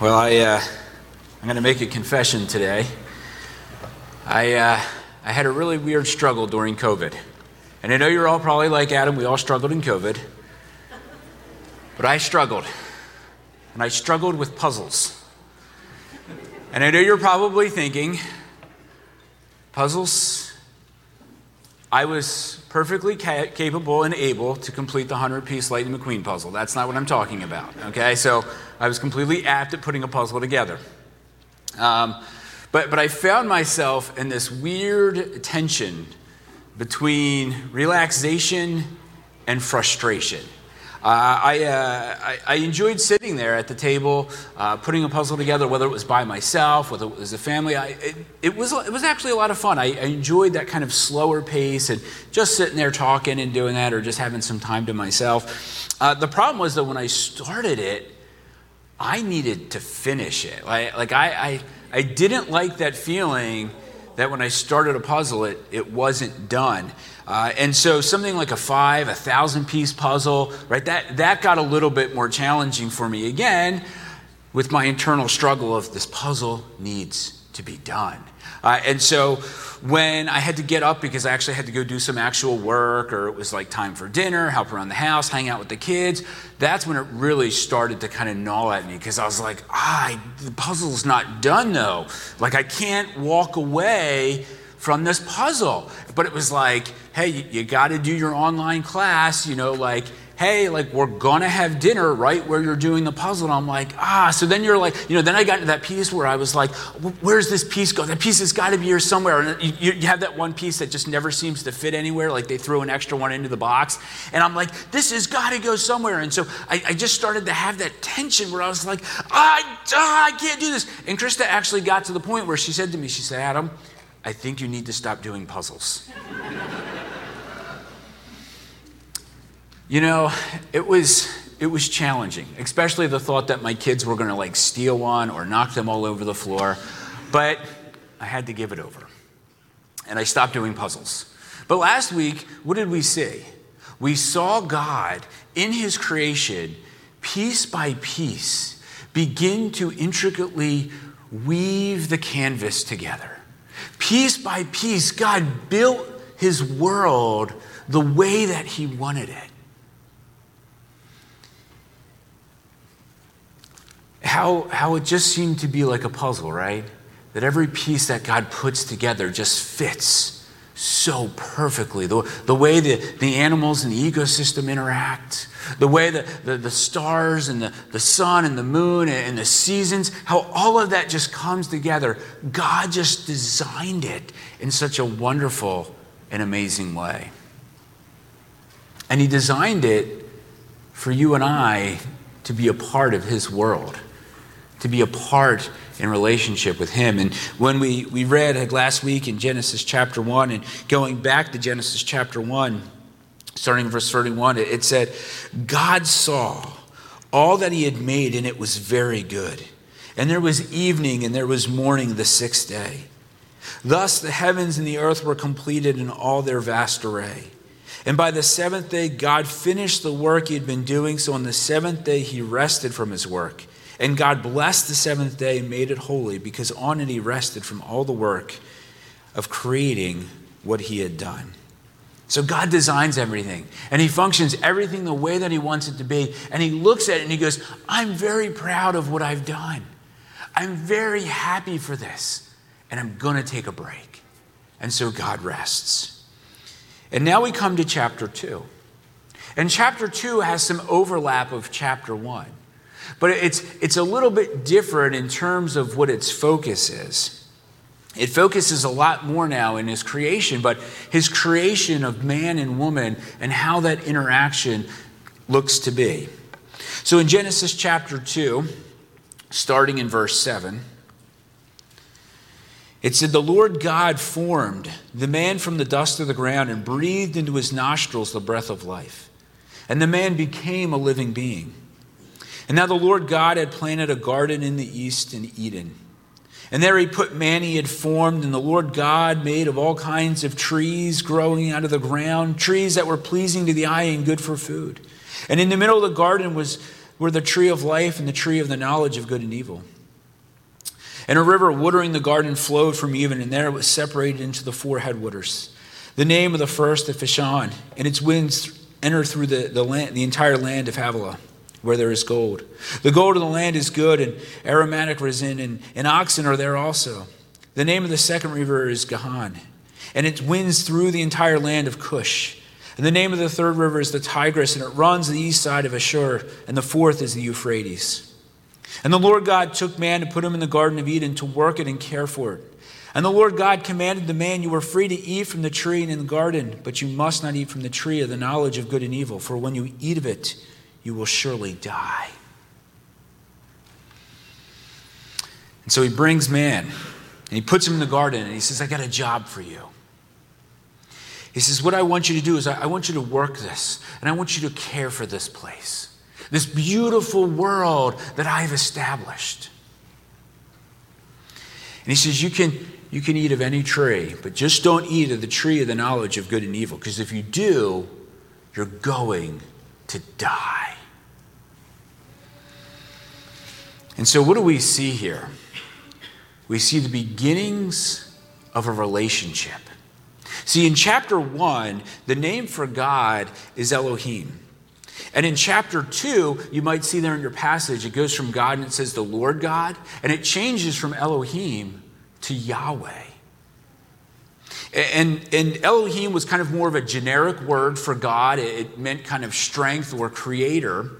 Well, I, uh, I'm going to make a confession today. I, uh, I had a really weird struggle during COVID. And I know you're all probably like Adam, we all struggled in COVID. But I struggled. And I struggled with puzzles. And I know you're probably thinking, puzzles? I was perfectly ca- capable and able to complete the 100 piece Lightning McQueen puzzle. That's not what I'm talking about, okay? So I was completely apt at putting a puzzle together. Um, but, but I found myself in this weird tension between relaxation and frustration. I, uh, I, I, enjoyed sitting there at the table, uh, putting a puzzle together, whether it was by myself, whether it was a family. I, it, it, was, it was actually a lot of fun. I, I, enjoyed that kind of slower pace and just sitting there talking and doing that or just having some time to myself. Uh, the problem was that when I started it, I needed to finish it. Like, like I, I, I didn't like that feeling that when I started a puzzle, it, it wasn't done. Uh, and so something like a five, a thousand piece puzzle, right, that, that got a little bit more challenging for me again with my internal struggle of this puzzle needs to be done. Uh, and so when I had to get up because I actually had to go do some actual work or it was like time for dinner, help around the house, hang out with the kids, that's when it really started to kind of gnaw at me because I was like, ah, the puzzle's not done though. Like I can't walk away from this puzzle. But it was like, hey, you, you got to do your online class, you know, like, hey, like we're gonna have dinner right where you're doing the puzzle. And I'm like, ah, so then you're like, you know, then I got into that piece where I was like, where's this piece go? That piece has got to be here somewhere. And you, you, have that one piece that just never seems to fit anywhere, like they threw an extra one into the box. And I'm like, this has got to go somewhere. And so I, I, just started to have that tension where I was like, ah, ah, I can't do this. And Krista actually got to the point where she said to me, she said, Adam, I think you need to stop doing puzzles. You know, it was it was challenging, especially the thought that my kids were going to like steal one or knock them all over the floor. But I had to give it over. And I stopped doing puzzles. But last week, what did we see? We saw God in his creation, piece by piece, begin to intricately weave the canvas together. Piece by piece, God built his world the way that he wanted it. How, how it just seemed to be like a puzzle, right? That every piece that God puts together just fits so perfectly. The, the way the, the animals and the ecosystem interact, the way the, the, the stars and the, the sun and the moon and, and the seasons, how all of that just comes together. God just designed it in such a wonderful and amazing way. And He designed it for you and I to be a part of His world to be a part in relationship with Him. And when we, we read last week in Genesis chapter 1 and going back to Genesis chapter 1, starting in verse 31, it, it said, God saw all that He had made, and it was very good. And there was evening and there was morning the sixth day. Thus the heavens and the earth were completed in all their vast array. And by the seventh day, God finished the work he had been doing. So on the seventh day, he rested from his work. And God blessed the seventh day and made it holy because on it he rested from all the work of creating what he had done. So God designs everything and he functions everything the way that he wants it to be. And he looks at it and he goes, I'm very proud of what I've done. I'm very happy for this. And I'm going to take a break. And so God rests. And now we come to chapter 2. And chapter 2 has some overlap of chapter 1. But it's, it's a little bit different in terms of what its focus is. It focuses a lot more now in his creation, but his creation of man and woman and how that interaction looks to be. So in Genesis chapter 2, starting in verse 7, it said, The Lord God formed the man from the dust of the ground and breathed into his nostrils the breath of life. And the man became a living being. And now the Lord God had planted a garden in the east in Eden. And there he put man he had formed, and the Lord God made of all kinds of trees growing out of the ground, trees that were pleasing to the eye and good for food. And in the middle of the garden was were the tree of life and the tree of the knowledge of good and evil. And a river watering the garden flowed from Eden, and there it was separated into the four headwaters. The name of the first, the Pishon, and its winds enter through the, the, land, the entire land of Havilah, where there is gold. The gold of the land is good, and aromatic resin, and, and oxen are there also. The name of the second river is Gihon, and it winds through the entire land of Cush. And the name of the third river is the Tigris, and it runs the east side of Ashur, and the fourth is the Euphrates. And the Lord God took man and put him in the Garden of Eden to work it and care for it. And the Lord God commanded the man, You are free to eat from the tree in the garden, but you must not eat from the tree of the knowledge of good and evil, for when you eat of it, you will surely die. And so he brings man, and he puts him in the garden, and he says, I got a job for you. He says, What I want you to do is I want you to work this, and I want you to care for this place, this beautiful world that I've established. And he says, You can, you can eat of any tree, but just don't eat of the tree of the knowledge of good and evil, because if you do, you're going to die. And so, what do we see here? We see the beginnings of a relationship. See, in chapter 1, the name for God is Elohim. And in chapter 2, you might see there in your passage, it goes from God and it says the Lord God, and it changes from Elohim to Yahweh. And, and Elohim was kind of more of a generic word for God, it meant kind of strength or creator.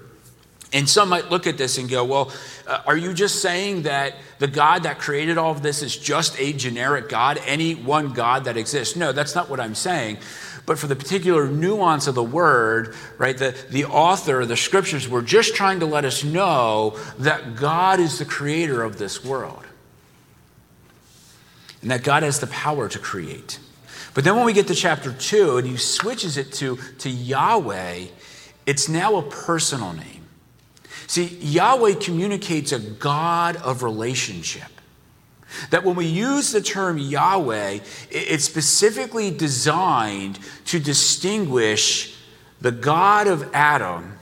And some might look at this and go, well, uh, are you just saying that the God that created all of this is just a generic God, any one God that exists? No, that's not what I'm saying. But for the particular nuance of the word, right, the, the author, the scriptures were just trying to let us know that God is the creator of this world. And that God has the power to create. But then when we get to chapter 2 and he switches it to, to Yahweh, it's now a personal name. See, Yahweh communicates a God of relationship. That when we use the term Yahweh, it's specifically designed to distinguish the God of Adam,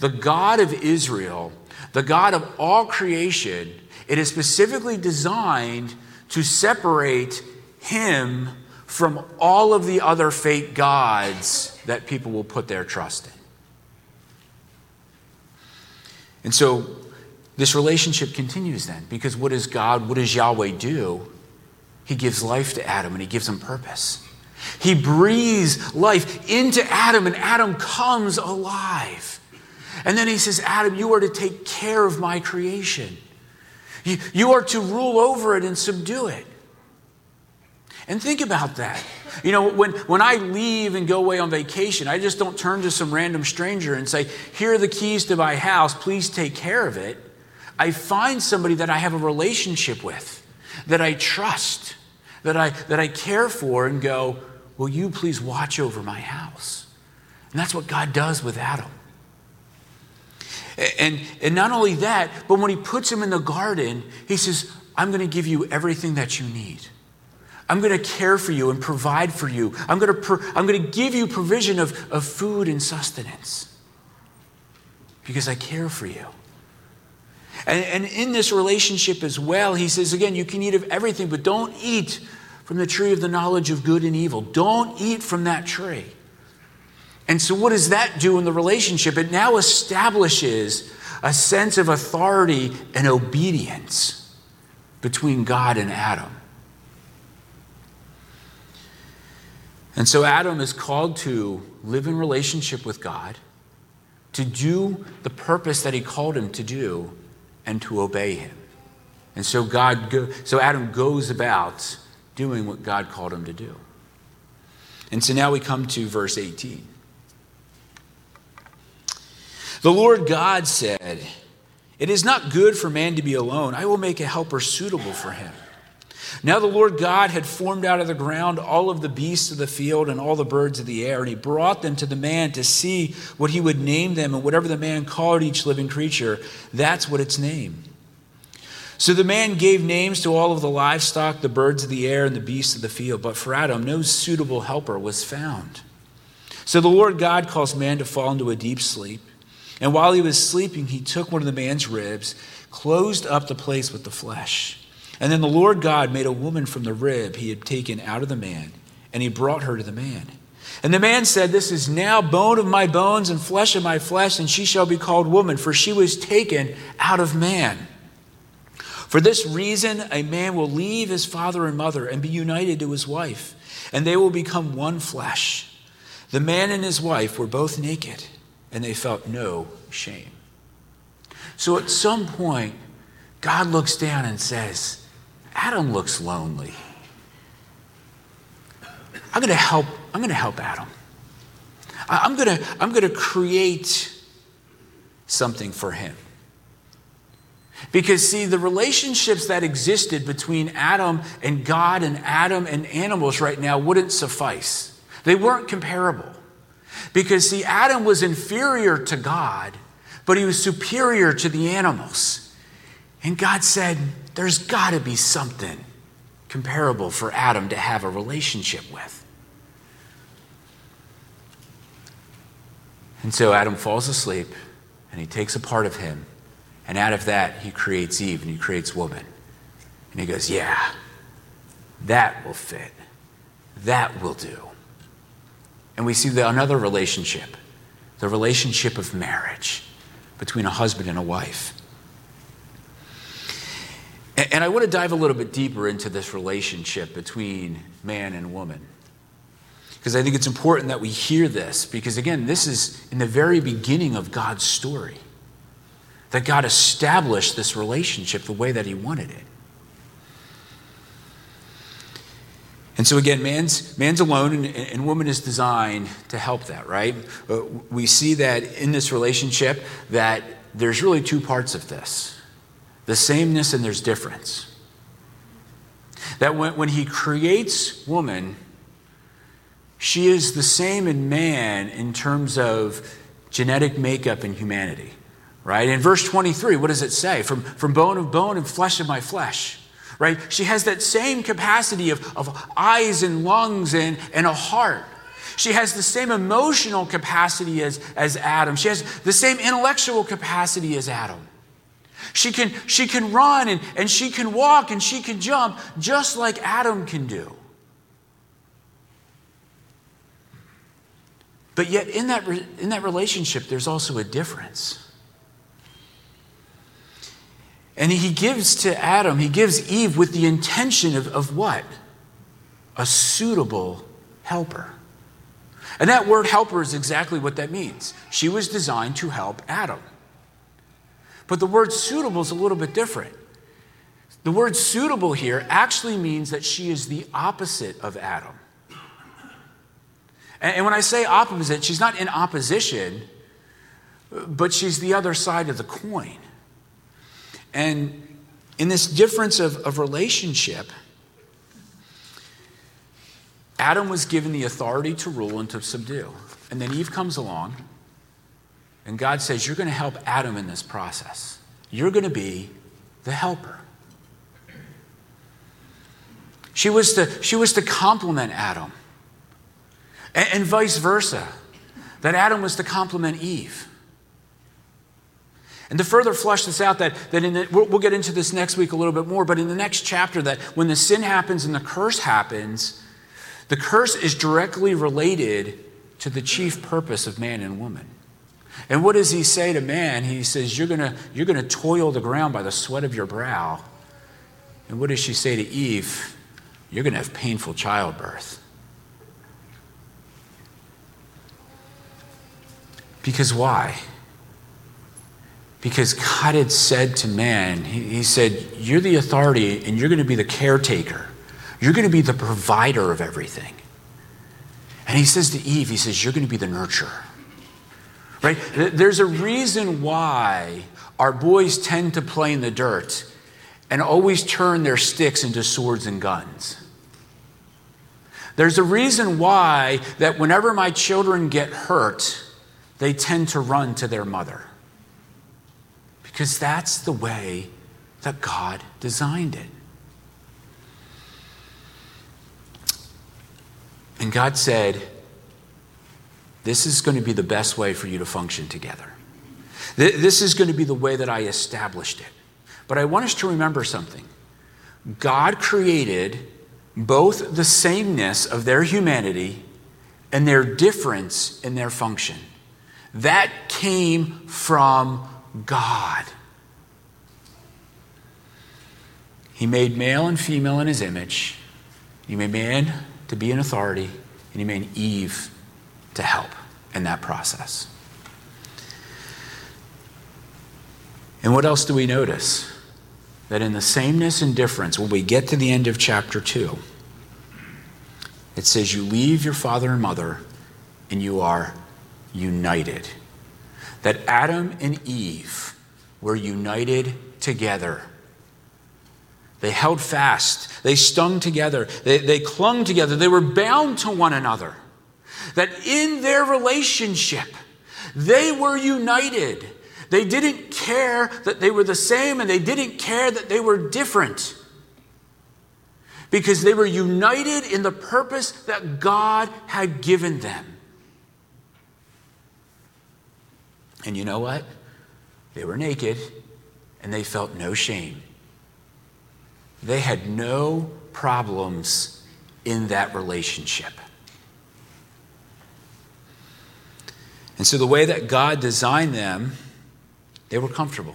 the God of Israel, the God of all creation. It is specifically designed to separate him from all of the other fake gods that people will put their trust in. And so this relationship continues then, because what does God, what does Yahweh do? He gives life to Adam and he gives him purpose. He breathes life into Adam, and Adam comes alive. And then he says, Adam, you are to take care of my creation. You, are to rule over it and subdue it. And think about that. You know, when, when I leave and go away on vacation, I just don't turn to some random stranger and say, Here are the keys to my house, please take care of it. I find somebody that I have a relationship with, that I trust, that I, that I care for, and go, Will you please watch over my house? And that's what God does with Adam. And, and not only that, but when he puts him in the garden, he says, I'm going to give you everything that you need. I'm going to care for you and provide for you. I'm going to, pro- I'm going to give you provision of, of food and sustenance because I care for you. And, and in this relationship as well, he says, again, you can eat of everything, but don't eat from the tree of the knowledge of good and evil. Don't eat from that tree. And so, what does that do in the relationship? It now establishes a sense of authority and obedience between God and Adam. And so Adam is called to live in relationship with God, to do the purpose that he called him to do, and to obey him. And so God go, so Adam goes about doing what God called him to do. And so now we come to verse 18. The Lord God said, It is not good for man to be alone. I will make a helper suitable for him. Now the Lord God had formed out of the ground all of the beasts of the field and all the birds of the air, and he brought them to the man to see what he would name them, and whatever the man called each living creature, that's what its name. So the man gave names to all of the livestock, the birds of the air, and the beasts of the field, but for Adam no suitable helper was found. So the Lord God caused man to fall into a deep sleep. And while he was sleeping, he took one of the man's ribs, closed up the place with the flesh. And then the Lord God made a woman from the rib he had taken out of the man, and he brought her to the man. And the man said, This is now bone of my bones and flesh of my flesh, and she shall be called woman, for she was taken out of man. For this reason, a man will leave his father and mother and be united to his wife, and they will become one flesh. The man and his wife were both naked, and they felt no shame. So at some point, God looks down and says, Adam looks lonely. I'm going to help, I'm going to help Adam. I'm going to, I'm going to create something for him. Because, see, the relationships that existed between Adam and God and Adam and animals right now wouldn't suffice. They weren't comparable. Because, see, Adam was inferior to God, but he was superior to the animals. And God said, There's got to be something comparable for Adam to have a relationship with. And so Adam falls asleep, and he takes a part of him and out of that, he creates Eve and he creates woman. And he goes, Yeah, that will fit. That will do. And we see the, another relationship the relationship of marriage between a husband and a wife. And, and I want to dive a little bit deeper into this relationship between man and woman. Because I think it's important that we hear this, because again, this is in the very beginning of God's story that God established this relationship the way that He wanted it. And so again, man's, man's alone and, and woman is designed to help that, right? Uh, we see that in this relationship that there's really two parts of this. The sameness and there's difference. That when, when he creates woman, she is the same in man in terms of genetic makeup and humanity right? In verse 23, what does it say? From, from bone of bone and flesh of my flesh, right? She has that same capacity of, of eyes and lungs and, and a heart. She has the same emotional capacity as, as Adam. She has the same intellectual capacity as Adam. She can, she can run and, and she can walk and she can jump just like Adam can do. But yet, in that, in that relationship, there's also a difference. And he gives to Adam, he gives Eve with the intention of, of what? A suitable helper. And that word helper is exactly what that means. She was designed to help Adam. But the word suitable is a little bit different. The word suitable here actually means that she is the opposite of Adam. And when I say opposite, she's not in opposition, but she's the other side of the coin. And in this difference of, of relationship, Adam was given the authority to rule and to subdue. And then Eve comes along, and God says, You're going to help Adam in this process. You're going to be the helper. She was to, she was to complement Adam, and, and vice versa, that Adam was to complement Eve. And to further flush this out, that, that the, we'll, we'll get into this next week a little bit more, but in the next chapter, that when the sin happens and the curse happens, the curse is directly related to the chief purpose of man and woman. And what does he say to man? He says, You're going you're going to toil the ground by the sweat of your brow. And what does she say to Eve? You're going to have painful childbirth. Because why? Because God had said to man, He, he said, You're the authority and you're going to be the caretaker. You're going to be the provider of everything. And He says to Eve, He says, You're going to be the nurturer. Right? There's a reason why our boys tend to play in the dirt and always turn their sticks into swords and guns. There's a reason why that whenever my children get hurt, they tend to run to their mother because that's the way that God designed it. And God said, This is going to be the best way for you to function together. This is going to be the way that I established it. But I want us to remember something God created both the sameness of their humanity and their difference in their function. That came from God. He made male and female in his image. He made man to be an authority, and he made Eve to help in that process. And what else do we notice? That in the sameness and difference, when we get to the end of chapter 2, it says, You leave your father and mother, and you are united. That Adam and Eve were united together they held fast. They stung together. They, they clung together. They were bound to one another. That in their relationship, they were united. They didn't care that they were the same and they didn't care that they were different. Because they were united in the purpose that God had given them. And you know what? They were naked and they felt no shame. They had no problems in that relationship. And so, the way that God designed them, they were comfortable.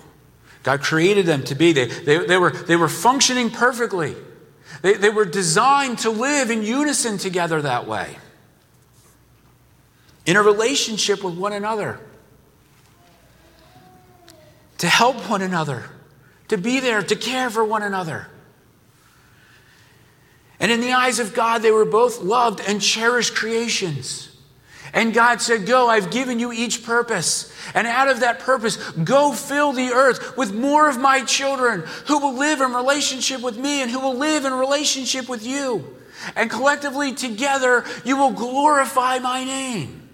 God created them to be, they, they, they, were, they were functioning perfectly. They, they were designed to live in unison together that way, in a relationship with one another, to help one another, to be there, to care for one another. And in the eyes of God, they were both loved and cherished creations. And God said, Go, I've given you each purpose. And out of that purpose, go fill the earth with more of my children who will live in relationship with me and who will live in relationship with you. And collectively, together, you will glorify my name.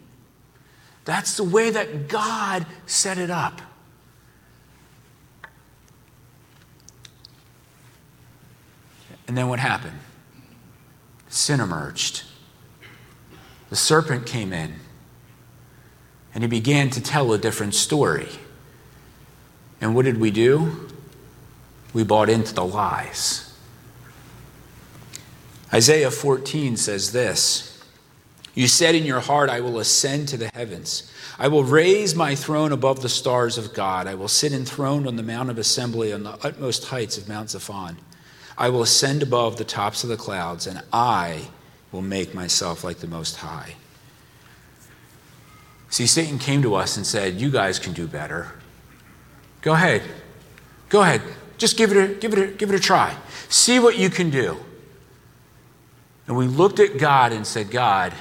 That's the way that God set it up. And then what happened? sin emerged. The serpent came in and he began to tell a different story. And what did we do? We bought into the lies. Isaiah 14 says this You said in your heart, I will ascend to the heavens. I will raise my throne above the stars of God. I will sit enthroned on the Mount of Assembly on the utmost heights of Mount Zaphon. I will ascend above the tops of the clouds, and I will make myself like the Most High. See, Satan came to us and said, You guys can do better. Go ahead. Go ahead. Just give it a, give it a, give it a try. See what you can do. And we looked at God and said, God,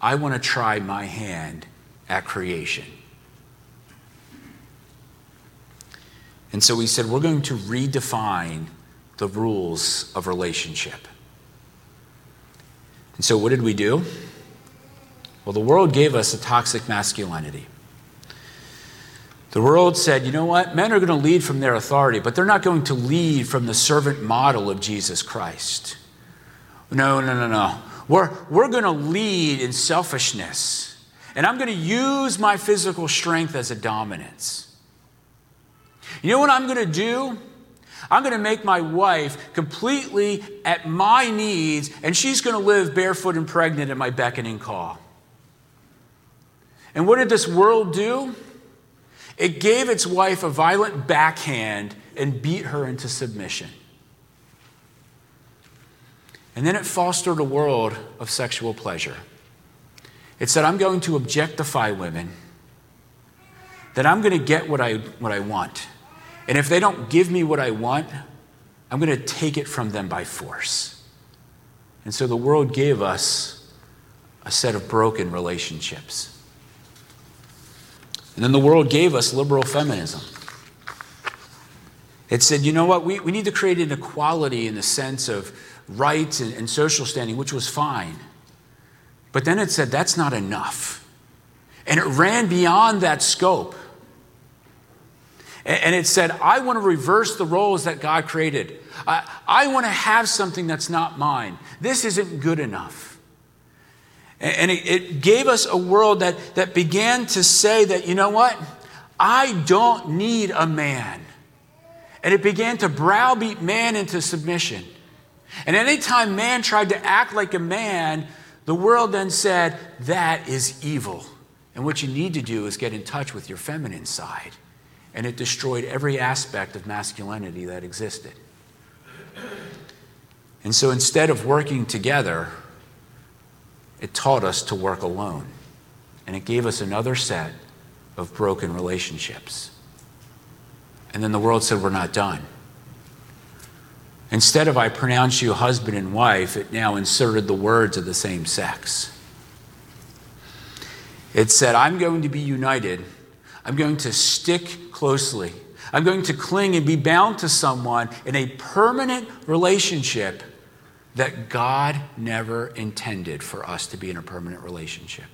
I want to try my hand at creation. And so we said, we're going to redefine the rules of relationship. And so, what did we do? Well, the world gave us a toxic masculinity. The world said, you know what? Men are going to lead from their authority, but they're not going to lead from the servant model of Jesus Christ. No, no, no, no. We're, we're going to lead in selfishness. And I'm going to use my physical strength as a dominance. You know what I'm going to do? I'm going to make my wife completely at my needs, and she's going to live barefoot and pregnant at my beckoning call. And what did this world do? It gave its wife a violent backhand and beat her into submission. And then it fostered a world of sexual pleasure. It said, I'm going to objectify women, that I'm going to get what I, what I want. And if they don't give me what I want, I'm going to take it from them by force. And so the world gave us a set of broken relationships. And then the world gave us liberal feminism. It said, you know what, we, we need to create an equality in the sense of rights and, and social standing, which was fine. But then it said, that's not enough. And it ran beyond that scope. And it said, I want to reverse the roles that God created. I, I want to have something that's not mine. This isn't good enough. And it, it gave us a world that, that began to say that, you know what? I don't need a man. And it began to browbeat man into submission. And anytime man tried to act like a man, the world then said, that is evil. And what you need to do is get in touch with your feminine side. And it destroyed every aspect of masculinity that existed. And so instead of working together, it taught us to work alone. And it gave us another set of broken relationships. And then the world said, We're not done. Instead of I pronounce you husband and wife, it now inserted the words of the same sex. It said, I'm going to be united. I'm going to stick closely. I'm going to cling and be bound to someone in a permanent relationship that God never intended for us to be in a permanent relationship.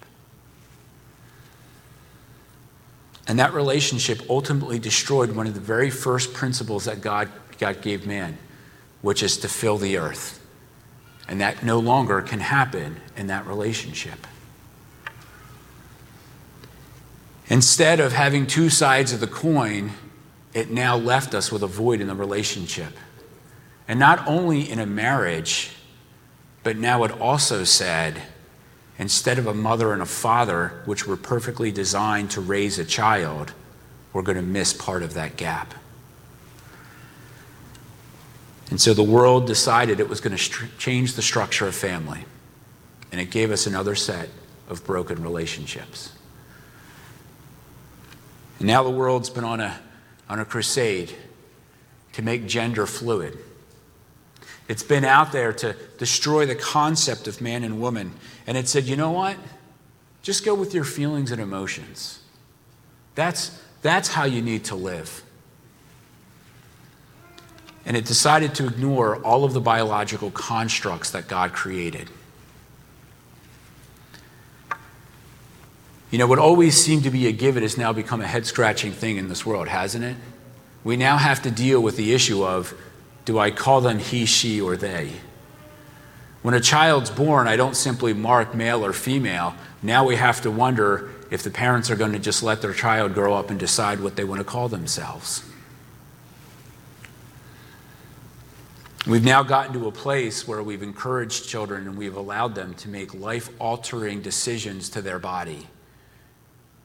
And that relationship ultimately destroyed one of the very first principles that God, God gave man, which is to fill the earth. And that no longer can happen in that relationship. Instead of having two sides of the coin, it now left us with a void in the relationship. And not only in a marriage, but now it also said, instead of a mother and a father, which were perfectly designed to raise a child, we're going to miss part of that gap. And so the world decided it was going to st- change the structure of family. And it gave us another set of broken relationships. Now the world's been on a, on a crusade to make gender fluid. It's been out there to destroy the concept of man and woman. And it said, you know what? Just go with your feelings and emotions. That's, that's how you need to live. And it decided to ignore all of the biological constructs that God created. You know, what always seemed to be a given has now become a head scratching thing in this world, hasn't it? We now have to deal with the issue of do I call them he, she, or they? When a child's born, I don't simply mark male or female. Now we have to wonder if the parents are going to just let their child grow up and decide what they want to call themselves. We've now gotten to a place where we've encouraged children and we've allowed them to make life altering decisions to their body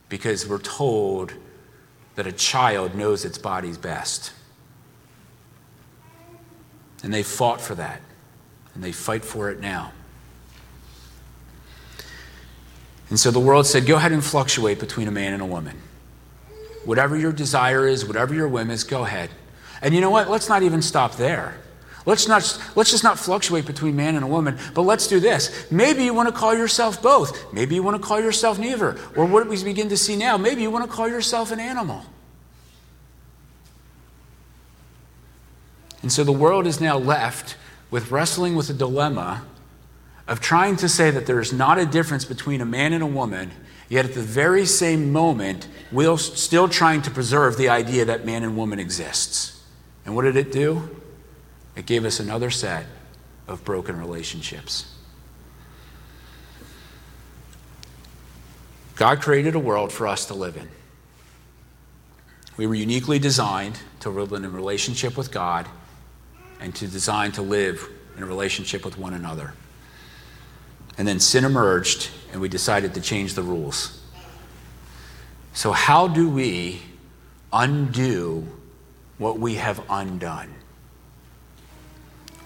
because we're told that a child knows its body's best. And they fought for that, and they fight for it now. And so the world said, go ahead and fluctuate between a man and a woman. Whatever your desire is, whatever your whim is, go ahead. And you know what? Let's not even stop there. Let's, not, let's just not fluctuate between man and a woman, but let's do this. Maybe you want to call yourself both. Maybe you want to call yourself neither. Or what we begin to see now, maybe you want to call yourself an animal. And so the world is now left with wrestling with a dilemma of trying to say that there is not a difference between a man and a woman, yet at the very same moment, we're still trying to preserve the idea that man and woman exists. And what did it do? It gave us another set of broken relationships. God created a world for us to live in. We were uniquely designed to live in a relationship with God and to design to live in a relationship with one another. And then sin emerged, and we decided to change the rules. So, how do we undo what we have undone?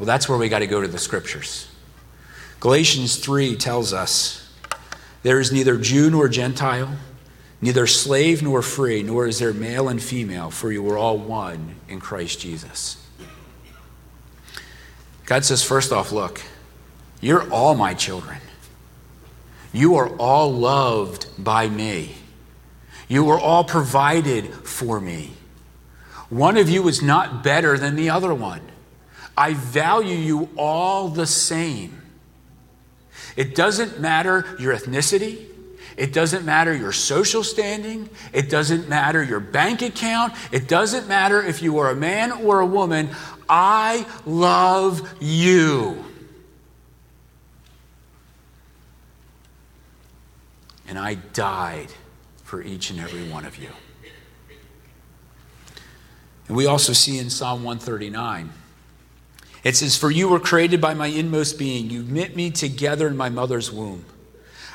Well, that's where we got to go to the scriptures. Galatians 3 tells us there is neither Jew nor Gentile, neither slave nor free, nor is there male and female, for you are all one in Christ Jesus. God says, first off, look, you're all my children. You are all loved by me. You are all provided for me. One of you is not better than the other one. I value you all the same. It doesn't matter your ethnicity. It doesn't matter your social standing. It doesn't matter your bank account. It doesn't matter if you are a man or a woman. I love you. And I died for each and every one of you. And we also see in Psalm 139. It says, For you were created by my inmost being. You knit me together in my mother's womb.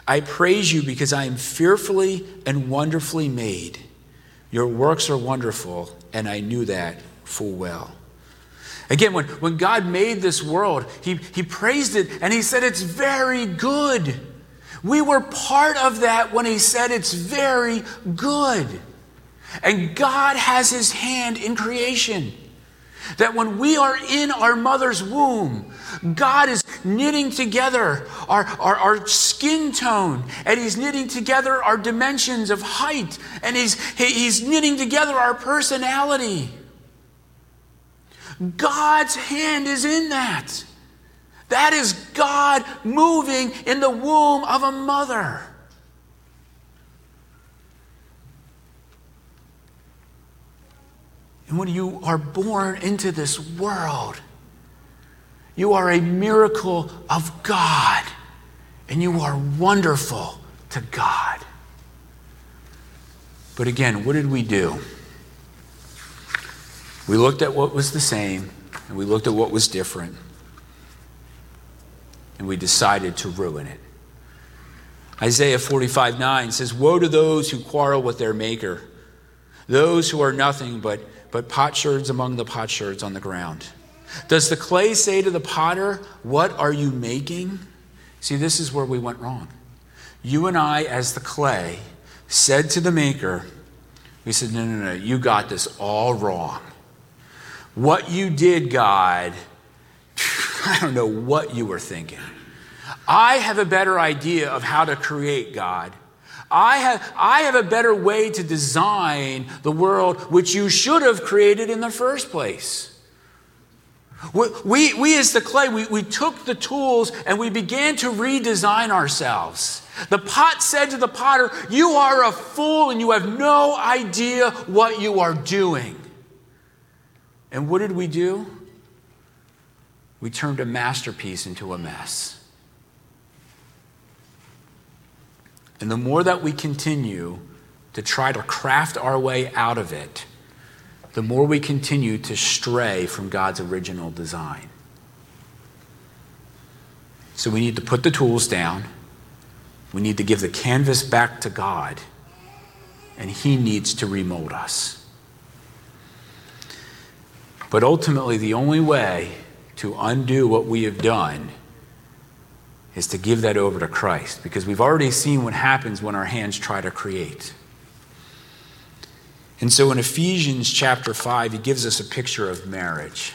I praise you because I am fearfully and wonderfully made. Your works are wonderful, and I knew that full well. Again, when, when God made this world, he, he praised it and He said, It's very good. We were part of that when He said, It's very good. And God has His hand in creation. That when we are in our mother's womb, God is knitting together our, our, our, skin tone, and He's knitting together our dimensions of height, and He's, he's knitting together our personality. God's hand is in that. That is God moving in the womb of a mother. And when you are born into this world, you are a miracle of God, and you are wonderful to God. But again, what did we do? We looked at what was the same, and we looked at what was different, and we decided to ruin it. Isaiah 45 9 says, Woe to those who quarrel with their maker, those who are nothing but, but potsherds among the potsherds on the ground. Does the clay say to the potter, What are you making? See, this is where we went wrong. You and I, as the clay, said to the maker, We said, No, no, no, you got this all wrong. What you did, God, I don't know what you were thinking. I have a better idea of how to create God. I have, I have a better way to design the world which you should have created in the first place. We, we, we as the clay, we, we took the tools and we began to redesign ourselves. The pot said to the potter, You are a fool and you have no idea what you are doing. And what did we do? We turned a masterpiece into a mess. And the more that we continue to try to craft our way out of it, the more we continue to stray from God's original design. So we need to put the tools down. We need to give the canvas back to God. And He needs to remold us. But ultimately, the only way to undo what we have done is to give that over to Christ because we've already seen what happens when our hands try to create. And so in Ephesians chapter 5, he gives us a picture of marriage.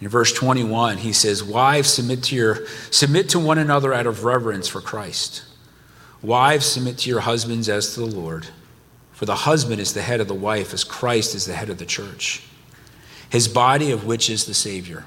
In verse 21, he says, Wives, submit to, your, submit to one another out of reverence for Christ. Wives, submit to your husbands as to the Lord. For the husband is the head of the wife, as Christ is the head of the church, his body of which is the Savior.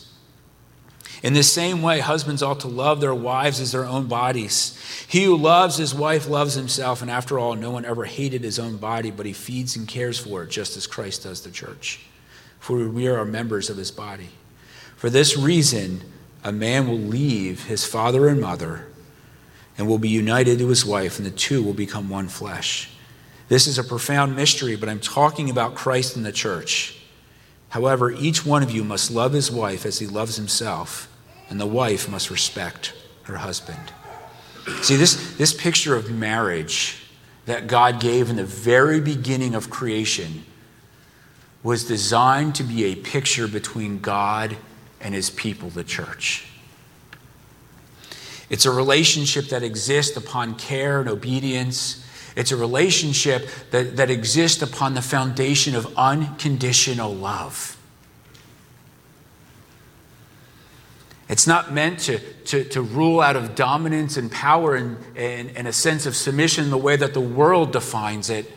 In the same way, husbands ought to love their wives as their own bodies. He who loves his wife loves himself, and after all, no one ever hated his own body, but he feeds and cares for it, just as Christ does the church. For we are members of his body. For this reason, a man will leave his father and mother and will be united to his wife, and the two will become one flesh. This is a profound mystery, but I'm talking about Christ and the church. However, each one of you must love his wife as he loves himself, and the wife must respect her husband. See, this, this picture of marriage that God gave in the very beginning of creation was designed to be a picture between God and his people, the church. It's a relationship that exists upon care and obedience it's a relationship that, that exists upon the foundation of unconditional love. It's not meant to, to, to, rule out of dominance and power and, and, and a sense of submission the way that the world defines it.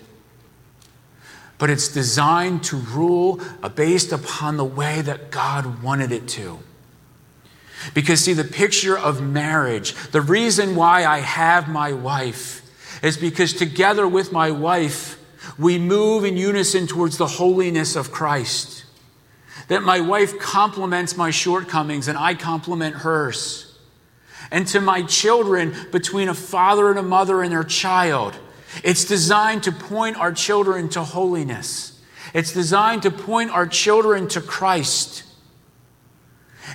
But it's designed to rule uh, based upon the way that God wanted it to. Because, see, the picture of marriage, the reason why I have my wife is because together with my wife, we move in unison towards the holiness of Christ. That my wife complements my shortcomings and I complement hers. And to my children, between a father and a mother and their child, it's designed to point our children to holiness. It's designed to point our children to Christ.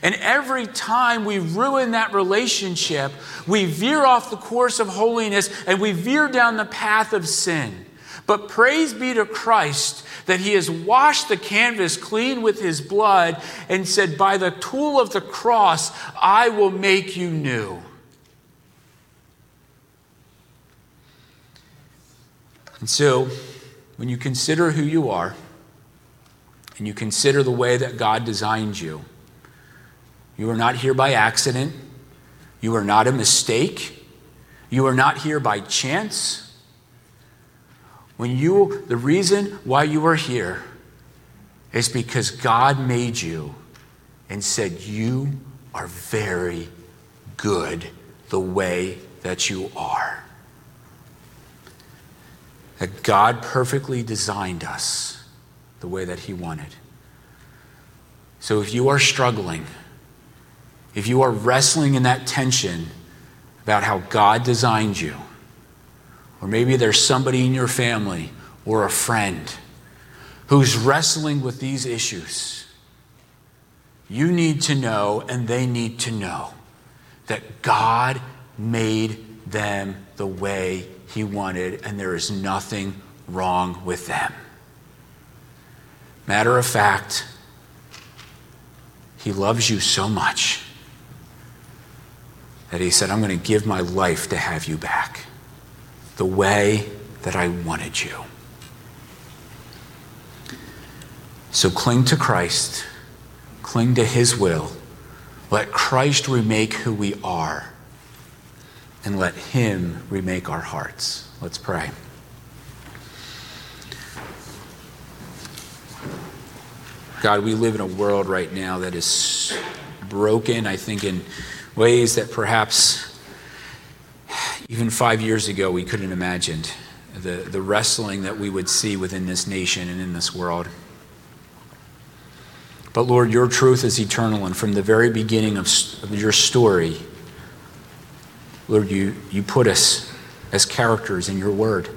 And every time we ruin that relationship, we veer off the course of holiness and we veer down the path of sin. But praise be to Christ that he has washed the canvas clean with his blood and said, By the tool of the cross, I will make you new. And so, when you consider who you are and you consider the way that God designed you, you are not here by accident. You are not a mistake. You are not here by chance. When you, the reason why you are here is because God made you and said, You are very good the way that you are. That God perfectly designed us the way that He wanted. So if you are struggling, if you are wrestling in that tension about how God designed you, or maybe there's somebody in your family or a friend who's wrestling with these issues, you need to know and they need to know that God made them the way He wanted, and there is nothing wrong with them. Matter of fact, He loves you so much that he said, I'm going to give my life to have you back the way that I wanted you. So cling to Christ, cling to his will. Let Christ remake who we are, and let him remake our hearts. Let's pray. God, we live in a world right now that is broken, I think, in ways that perhaps even five years ago we couldn't have imagined. The, the wrestling that we would see within this nation and in this world. But Lord, your truth is eternal, and from the very beginning of, of your story, Lord, you, you put us as characters in your word.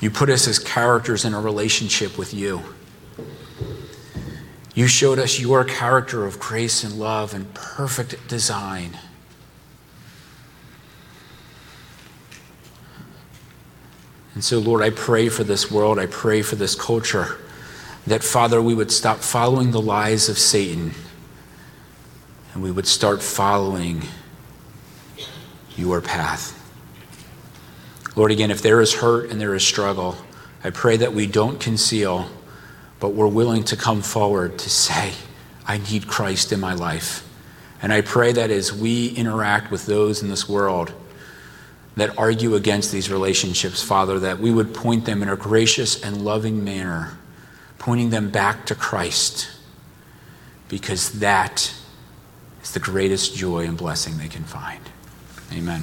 You put us as characters in a relationship with you. You showed us your character of grace and love and perfect design. And so, Lord, I pray for this world. I pray for this culture that, Father, we would stop following the lies of Satan and we would start following your path. Lord, again, if there is hurt and there is struggle, I pray that we don't conceal but we're willing to come forward to say, I need Christ in my life. And I pray that as we interact with those in this world that argue against these relationships, Father, that we would point them in a gracious and loving manner, pointing them back to Christ, because that is the greatest joy and blessing they can find. Amen.